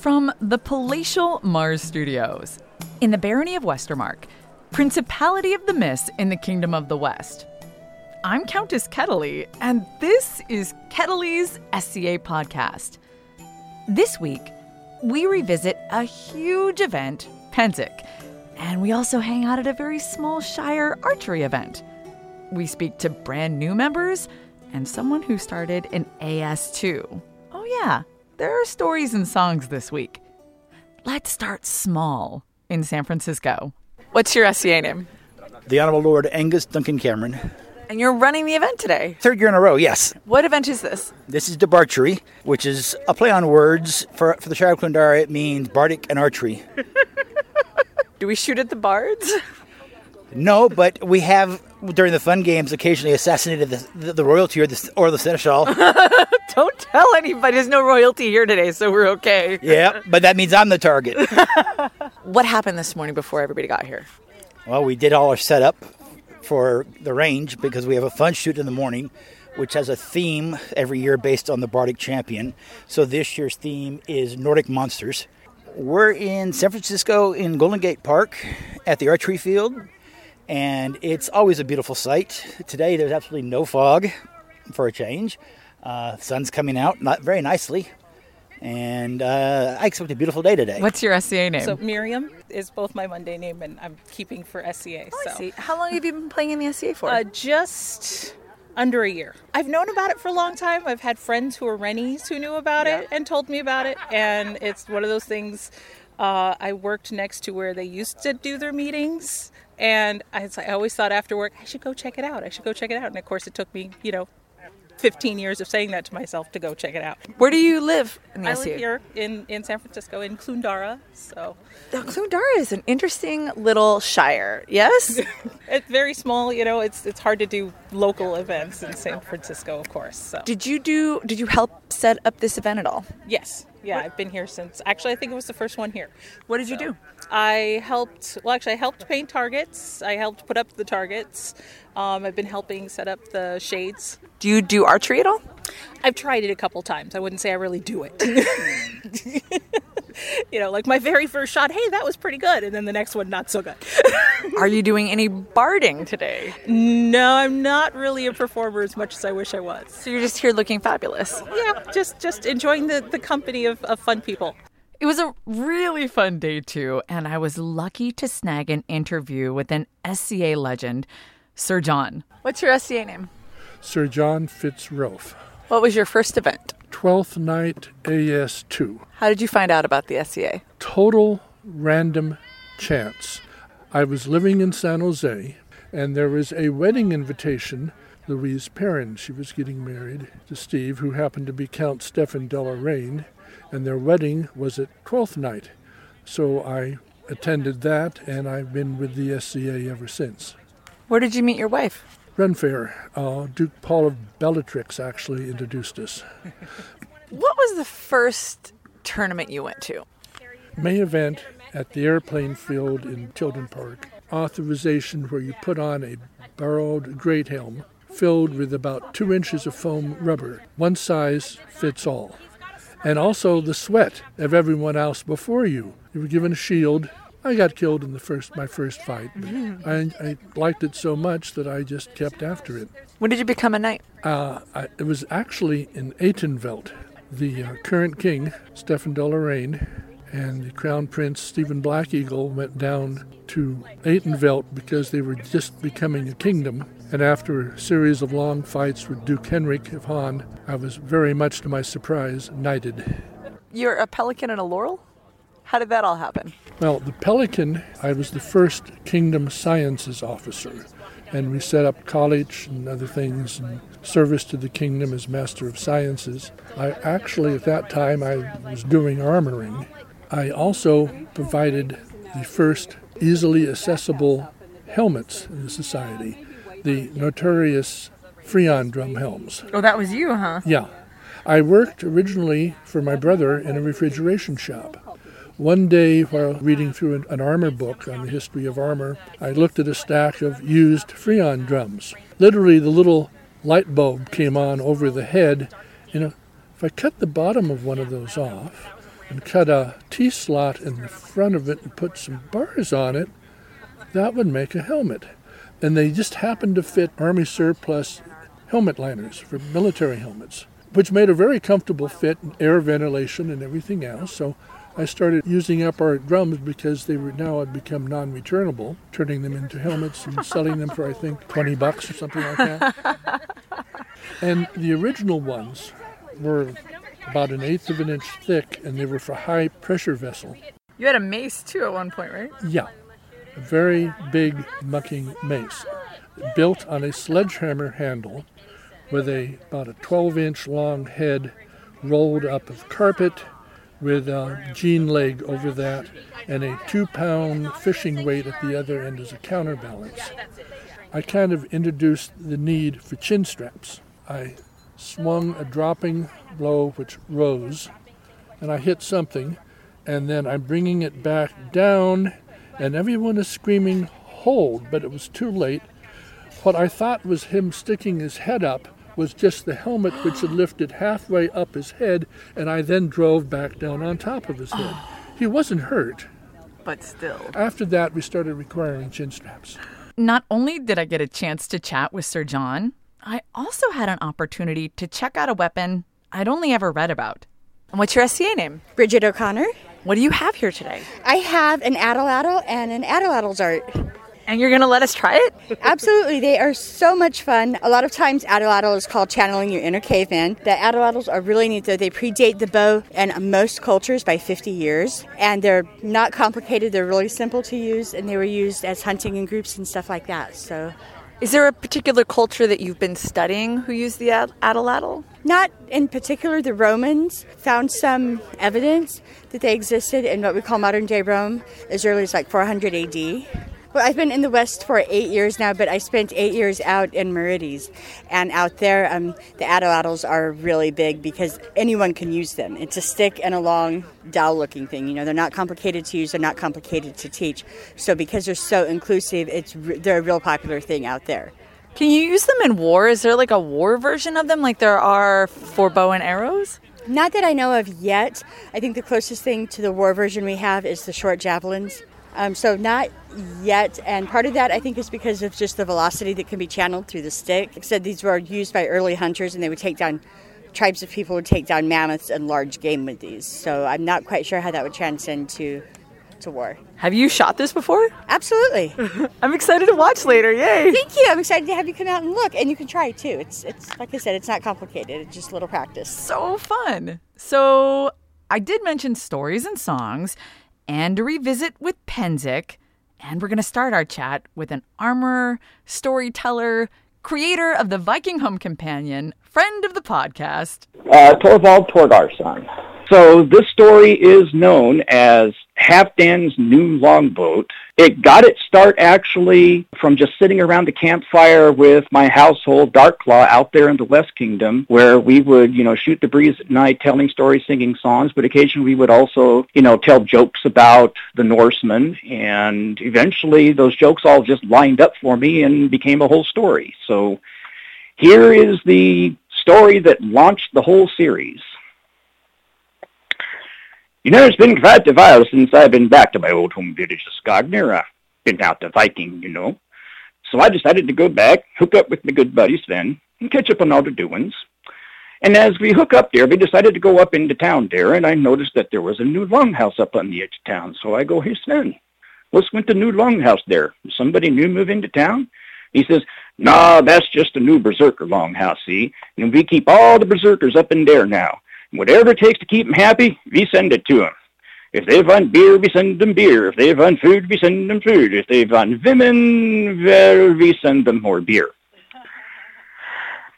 From the palatial Mars Studios, in the barony of Westermark, Principality of the Mist in the Kingdom of the West. I'm Countess Kettley, and this is Kettley's SCA podcast. This week, we revisit a huge event, Pennsic, and we also hang out at a very small Shire archery event. We speak to brand new members and someone who started in AS2. Oh, yeah, there are stories and songs this week. Let's start small in San Francisco. What's your SCA name? The Honorable Lord Angus Duncan Cameron. And you're running the event today. Third year in a row, yes. What event is this? This is Debauchery, which is a play on words. For, for the Shire of Cloondara, it means bardic and archery. Do we shoot at the bards? No, but we have, during the fun games, occasionally assassinated the, the, the royalty or the, or the seneschal. Don't tell anybody. There's no royalty here today, so we're okay. yeah, but that means I'm the target. What happened this morning before everybody got here? Well, we did all our setup for the range because we have a fun shoot in the morning, which has a theme every year based on the Bardic champion. So this year's theme is Nordic monsters. We're in San Francisco in Golden Gate Park at the archery field, and it's always a beautiful sight. Today there's absolutely no fog for a change. Uh, sun's coming out not very nicely, and uh, I expect a beautiful day today. What's your SCA name? So Miriam is both my Monday name and I'm keeping for SCA. Oh, I so see. How long have you been playing in the SCA for? uh, just under a year. I've known about it for a long time. I've had friends who are Rennies who knew about it and told me about it. And it's one of those things. Uh, I worked next to where they used to do their meetings, and I, I always thought after work I should go check it out. I should go check it out. And of course, it took me, you know, 15 years of saying that to myself to go check it out. Where do you live in the I SCA? live here in, in San Francisco in Cloondara, so Now, Cloondara is an interesting little shire, yes? It's very small, you know. It's it's hard to do local events in San Francisco, of course. So did you do did you help set up this event at all? yes, yeah, I've been here since. Actually, I think it was the first one here. What did you do? I helped. Well, actually, I helped paint targets. I helped put up the targets. Um, I've been helping set up the shades. Do you do archery at all? I've tried it a couple times. I wouldn't say I really do it. you know, like my very first shot, hey, that was pretty good, and then the next one, not so good. Are you doing any barding today? no, I'm not really a performer as much as I wish I was. So you're just here looking fabulous. Yeah, just just enjoying the, the company of, of fun people. It was a really fun day too, and I was lucky to snag an interview with an SCA legend, Sir John. What's your SCA name? Sir John Fitzrofe. What was your first event? 12th Night AS2. How did you find out about the SCA? Total random chance. I was living in San Jose, and there was a wedding invitation. Louise Perrin, she was getting married to Steve, who happened to be Count Stefan de Lorraine, and their wedding was at 12th Night. So I attended that, and I've been with the SCA ever since. Where did you meet your wife? Renfair, uh, Duke Paul of Bellatrix actually introduced us. What was the first tournament you went to? May event at the airplane field in Tilden Park. Authorization where you put on a borrowed great helm filled with about two inches of foam rubber. One size fits all. And also the sweat of everyone else before you. You were given a shield. I got killed in the first my first fight, but I, I liked it so much that I just kept after it. When did you become a knight? Uh, I, it was actually in Atenveldt. The uh, current king, Stefan de Lorraine, and the crown prince, Stephen Black Eagle, went down to Atenveldt because they were just becoming a kingdom. And after a series of long fights with Duke Henrik of Havn, I was very much to my surprise knighted. You're a pelican and a laurel? How did that all happen? Well, the Pelican, I was the first Kingdom Sciences officer, and we set up college and other things and service to the kingdom as Master of Sciences. I actually, at that time, I was doing armoring. I also provided the first easily accessible helmets in the society, the notorious Freon drum helms. Oh, that was you, huh? Yeah. I worked originally for my brother in a refrigeration shop. One day, while reading through an, armor book on the history of armor, I looked at a stack of used Freon drums. Literally, the little light bulb came on over the head. If I cut the bottom of one of those off, and cut a T slot in the front of it and put some bars on it, that would make a helmet. And they just happened to fit Army surplus helmet liners for military helmets, which made a very comfortable fit, and air ventilation and everything else. So I started using up our drums because they were now had become non-returnable, turning them into helmets and selling them for I think 20 bucks or something like that. and the original ones were about an eighth of an inch thick, and they were for high pressure vessel. You had a mace too at one point, right? Yeah, a very big mucking mace, built on a sledgehammer handle, with a about a 12 inch long head rolled up of carpet with a jean leg over that and a two pound fishing weight at the other end as a counterbalance. I kind of introduced the need for chin straps. I swung a dropping blow which rose, and I hit something, and then I'm bringing it back down, and everyone is screaming, hold, but it was too late. What I thought was him sticking his head up was just the helmet which had lifted halfway up his head, and I then drove back down on top of his head. He wasn't hurt. But still. After that, we started requiring chin straps. Not only did I get a chance to chat with Sir John, I also had an opportunity to check out a weapon I'd only ever read about. And what's your SCA name? Bridget O'Connor. What do you have here today? I have an Atlatl and an Atlatl dart. And you're going to let us try it? Absolutely. They are so much fun. A lot of times, Atlatl is called channeling your inner caveman. The Atlatls are really neat, though. They predate the bow and most cultures by 50 years. And they're not complicated. They're really simple to use. And they were used as hunting in groups and stuff like that. So is there a particular culture that you've been studying who used the atlatl? Not in particular. The Romans found some evidence that they existed in what we call modern day Rome as early as like 400 AD. Well, I've been in the West for eight years now, but I spent eight years out in Meridies. And out there, um, the atlatls are really big because anyone can use them. It's a stick and a long dowel looking thing. You know, they're not complicated to use, they're not complicated to teach. So because they're so inclusive, it's re- they're a real popular thing out there. Can you use them in war? Is there like a war version of them like there are for bow and arrows? Not that I know of yet. I think the closest thing to the war version we have is the short javelins. Um, so not yet, and part of that I think is because of just the velocity that can be channeled through the stick. Like I said these were used by early hunters, and they would take down tribes of people would take down mammoths and large game with these. So I'm not quite sure how that would transcend to to war. Have you shot this before? Absolutely. I'm excited to watch later. Yay! Thank you. I'm excited to have you come out and look, and you can try it too. It's it's like I said, it's not complicated. It's just a little practice. So fun. So I did mention stories and songs, and a revisit with Pennsic. And we're going to start our chat with an armorer, storyteller, creator of the Viking Home Companion, friend of the podcast, uh, Torvald Torgarson. So this story is known as Halfdan's New Longboat. It got its start actually from just sitting around the campfire with my household, Darklaw, out there in the West Kingdom, where we would, you know, shoot the breeze at night, telling stories, singing songs, but occasionally we would also, you know, tell jokes about the Norsemen, and eventually those jokes all just lined up for me and became a whole story. So here is the story that launched the whole series. You know, it's been quite a while since I've been back to my old home village of Skogner. I've been out to Viking, you know. So I decided to go back, hook up with my good buddy Sven, and catch up on all the doings. And as we hook up there, we decided to go up into town there, and I noticed that there was a new longhouse up on the edge of town. So I go, hey, Sven, what's with the new longhouse there? somebody new move into town? He says, nah, that's just a new berserker longhouse, see? And we keep all the berserkers up in there now. Whatever it takes to keep them happy, we send it to them. If they want beer, we send them beer. If they want food, we send them food. If they want women, well, we send them more beer.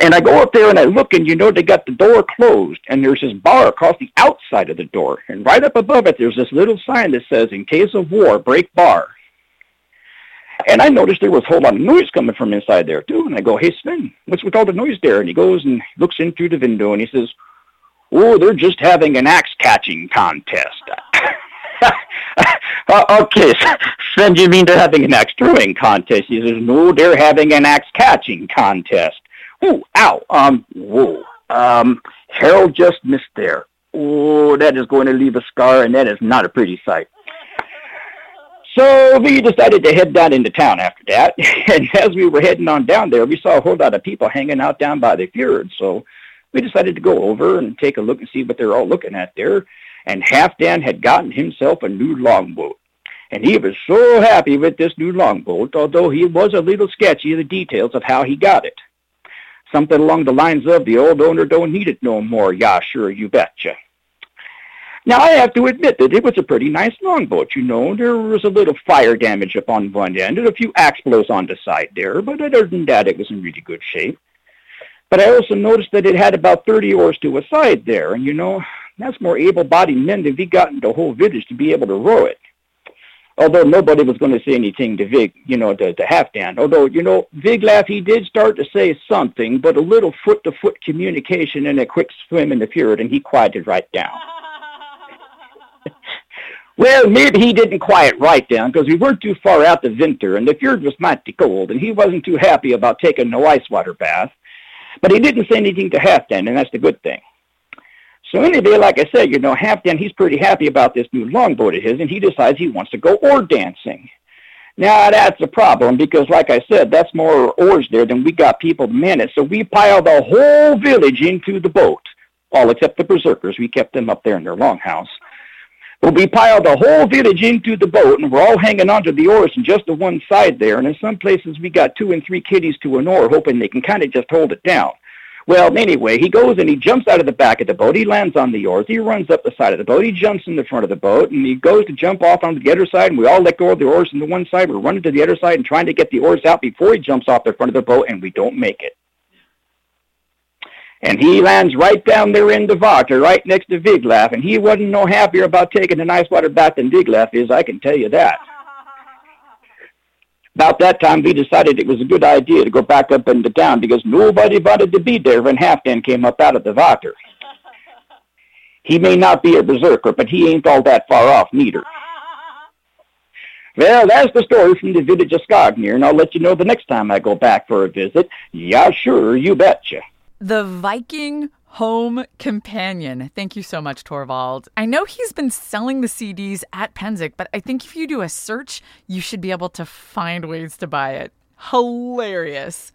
And I go up there and I look and you know they got the door closed and there's this bar across the outside of the door. And right up above it there's this little sign that says, in case of war, break bar. And I noticed there was a whole lot of noise coming from inside there too. And I go, hey Sven, what's with all the noise there? And he goes and looks in through the window and he says, oh, they're just having an axe catching contest. uh, okay, then you mean they're having an axe throwing contest? He says, no, they're having an axe catching contest. Oh, ow, um, whoa. Um, Harold just missed there. oh, that is going to leave a scar, and that is not a pretty sight. So we decided to head down into town after that. And as we were heading on down there, we saw a whole lot of people hanging out down by the fjord. So we decided to go over and take a look and see what they're all looking at there. And Halfdan had gotten himself a new longboat. And he was so happy with this new longboat, although he was a little sketchy of the details of how he got it. Something along the lines of, the old owner don't need it no more, yeah, sure, you betcha. Now, I have to admit that it was a pretty nice longboat, you know. There was a little fire damage up on one end and a few axe blows on the side there, but other than that, it was in really good shape. But I also noticed that it had about 30 oars to a side there, and you know, that's more able-bodied men than we got in the whole village to be able to row it although nobody was going to say anything to Vig, you know, to, to Halfdan. Although, you know, Wiglaf, he did start to say something, but a little foot-to-foot communication and a quick swim in the fjord, and he quieted right down. well, maybe he didn't quiet right down, because we weren't too far out the winter, and the fjord was mighty cold, and he wasn't too happy about taking no ice water bath. But he didn't say anything to Halfdan, and that's the good thing. So anyway, like I said, you know, Halfdan, he's pretty happy about this new longboat of his, and he decides he wants to go oar dancing. Now, that's a problem because, like I said, that's more oars there than we got people to man it. So we piled the whole village into the boat, all except the berserkers. We kept them up there in their longhouse. But we piled the whole village into the boat, and we're all hanging onto the oars and just the one side there. And in some places, we got two and three kiddies to an oar, hoping they can kind of just hold it down. Well, anyway, he goes and he jumps out of the back of the boat. He lands on the oars. He runs up the side of the boat. He jumps in the front of the boat, and he goes to jump off onto the other side. And we all let go of the oars on the one side. We're running to the other side and trying to get the oars out before he jumps off the front of the boat, and we don't make it. And he lands right down there in the water, right next to Wiglaf, and he wasn't no happier about taking a nice water bath than Wiglaf is, I can tell you that. About that time, we decided it was a good idea to go back up into town because nobody wanted to be there when Halfdan came up out of the water. He may not be a berserker, but he ain't all that far off neither. Well, that's the story from the village of Skagnir, and I'll let you know the next time I go back for a visit. Yeah, sure, you betcha. The Viking home companion. Thank you so much, Torvald. I know he's been selling the CDs at Pennsic, but I think if you do a search, you should be able to find ways to buy it. Hilarious.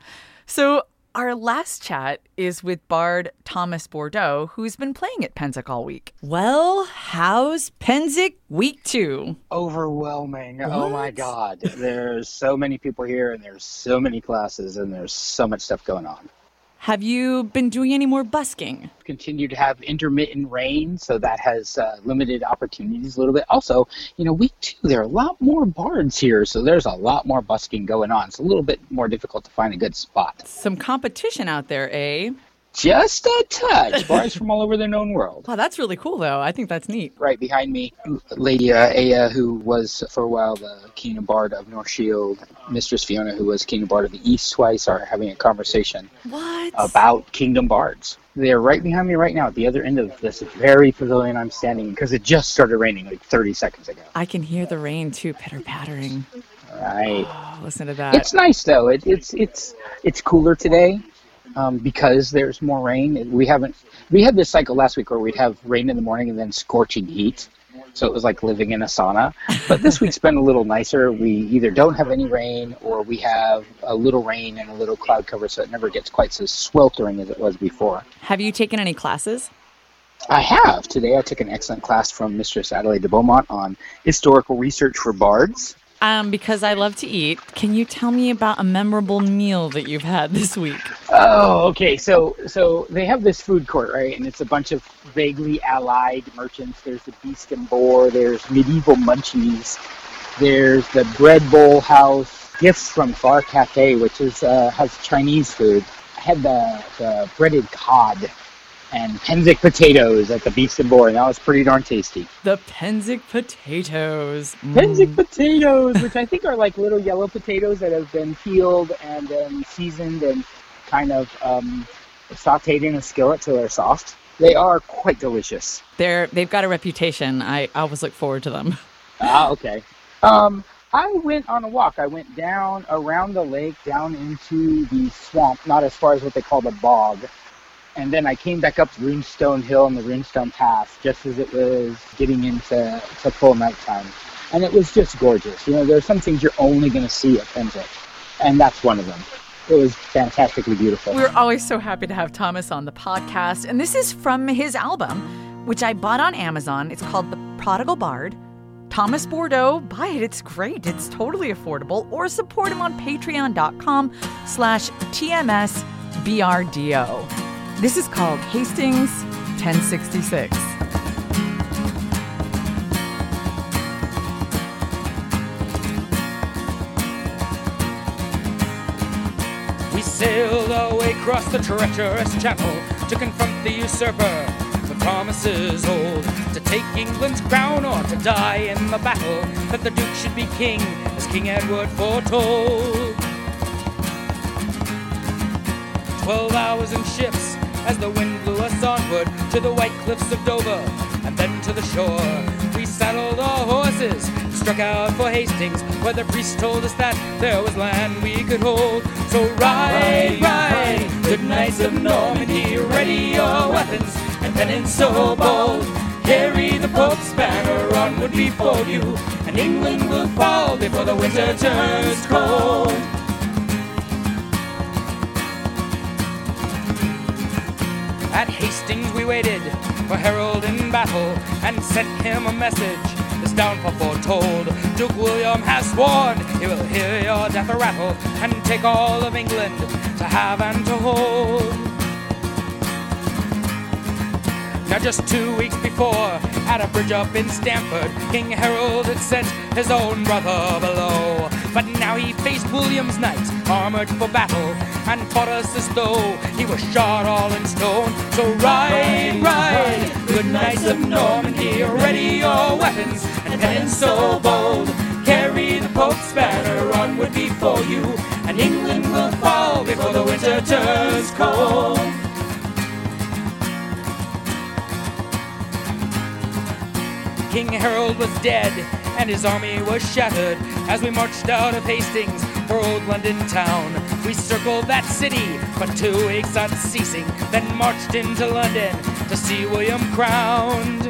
So, our last chat is with Bard Thomas Bordeaux, who's been playing at Pennsic all week. Well, how's Pennsic week two? Overwhelming. What? Oh my God. There's so many people here, and there's so many classes, and there's so much stuff going on. Have you been doing any more busking? Continue to have intermittent rain, so that has uh, limited opportunities a little bit. Also, you know, week two, there are a lot more bards here, so there's a lot more busking going on. It's a little bit more difficult to find a good spot. Some competition out there, eh? Just a touch. Bars from all over the known world. Wow, that's really cool, though. I think that's neat. Right behind me, Lady uh, Aya, who was for a while the King and Bard of North Shield, Mistress Fiona, who was King and Bard of the East twice, are having a conversation what? about Kingdom Bards. They're right behind me right now at the other end of this very pavilion I'm standing in because it just started raining like 30 seconds ago. I can hear the rain too, pitter pattering. Right. Oh, listen to that. It's nice though. It, it's it's it's cooler today um, because there's more rain. We haven't we had this cycle last week where we'd have rain in the morning and then scorching heat. So it was like living in a sauna. But this week's been a little nicer. We either don't have any rain or we have a little rain and a little cloud cover, so it never gets quite so sweltering as it was before. Have you taken any classes? I have. Today I took an excellent class from Mistress Adelaide de Beaumont on historical research for bards. Um, because I love to eat, can you tell me about a memorable meal that you've had this week? Oh, okay. So, so they have this food court, right? And it's a bunch of vaguely allied merchants. There's the Beast and Boar. There's medieval munchies. There's the Bread Bowl House. Gifts from Far Cafe, which is uh, has Chinese food. I had the the breaded cod and Pennsic potatoes at the Beast and Boar, and that was pretty darn tasty. The Pennsic potatoes. Mm. Pennsic potatoes, which I think are like little yellow potatoes that have been peeled and then seasoned and kind of um, sautéed in a skillet till they're soft. They are quite delicious. They're they've got a reputation. I always look forward to them. Ah, okay. Um, I went on a walk. I went down around the lake, down into the swamp, not as far as what they call the bog, And then I came back up Runestone Hill and the Runestone Pass just as it was getting into to full nighttime. And it was just gorgeous. You know, there are some things you're only going to see at Pennsic, and that's one of them. It was fantastically beautiful. We're always so happy to have Thomas on the podcast. And this is from his album, which I bought on Amazon. It's called The Prodigal Bard. Thomas Bordeaux, buy it. It's great. It's totally affordable. Or support him on patreon.com slash TMSBRDO. This is called Hastings 1066. We sailed our way across the treacherous channel to confront the usurper with promises old to take England's crown or to die in the battle that the Duke should be king as King Edward foretold. Twelve hours in ships as the wind blew us onward to the white cliffs of Dover and then to the shore. We saddled our horses, struck out for Hastings, where the priest told us that there was land we could hold. So ride, ride, good knights of Normandy, ready your weapons and pennons so bold. Carry the Pope's banner onward before you, and England will fall before the winter turns cold. At Hastings we waited for Harold in battle and sent him a message. This downfall foretold. Duke William has sworn he will hear your death a rattle and take all of England to have and to hold. Now just two weeks before, at a bridge up in Stamford, King Harold had sent his own brother below. But now he faced William's knights, armored for battle, and fought us as though he was shot all in stone. So ride, ride, good knights of Normandy, ready your weapons and pennons so bold. Carry the Pope's banner onward before you, and England will fall before the winter turns cold. King Harold was dead, and his army was shattered as we marched out of Hastings old London town. We circled that city for two weeks unceasing, then marched into London to see William crowned.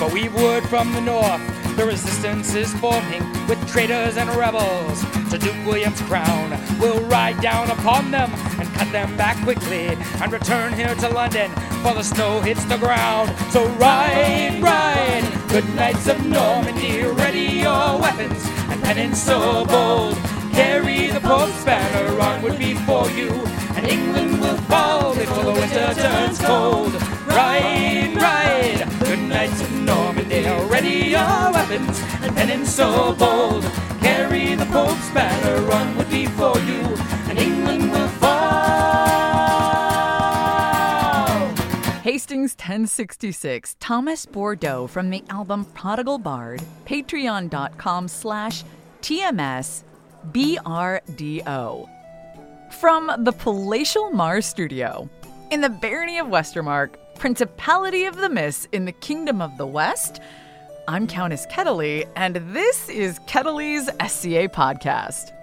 But we've word from the north, the resistance is forming with traitors and rebels to Duke William's crown. We'll ride down upon them and cut them back quickly and return here to London for the snow hits the ground. So ride, ride, good knights of Normandy, ready your weapons and pennons so bold. Carry the Pope's banner onward before you, and England will fall before the winter turns cold. Ride, ride, good knights of Normandy, ready your weapons and pennons so bold. Carry the Pope's banner onward before you, and England Hastings 1066, Thomas Bordeaux from the album Prodigal Bard, patreon.com slash TMS BRDO. From the Palatial Mars Studio, in the barony of Westermark, Principality of the Mist in the Kingdom of the West, I'm Countess Kettley, and this is Kettley's SCA Podcast.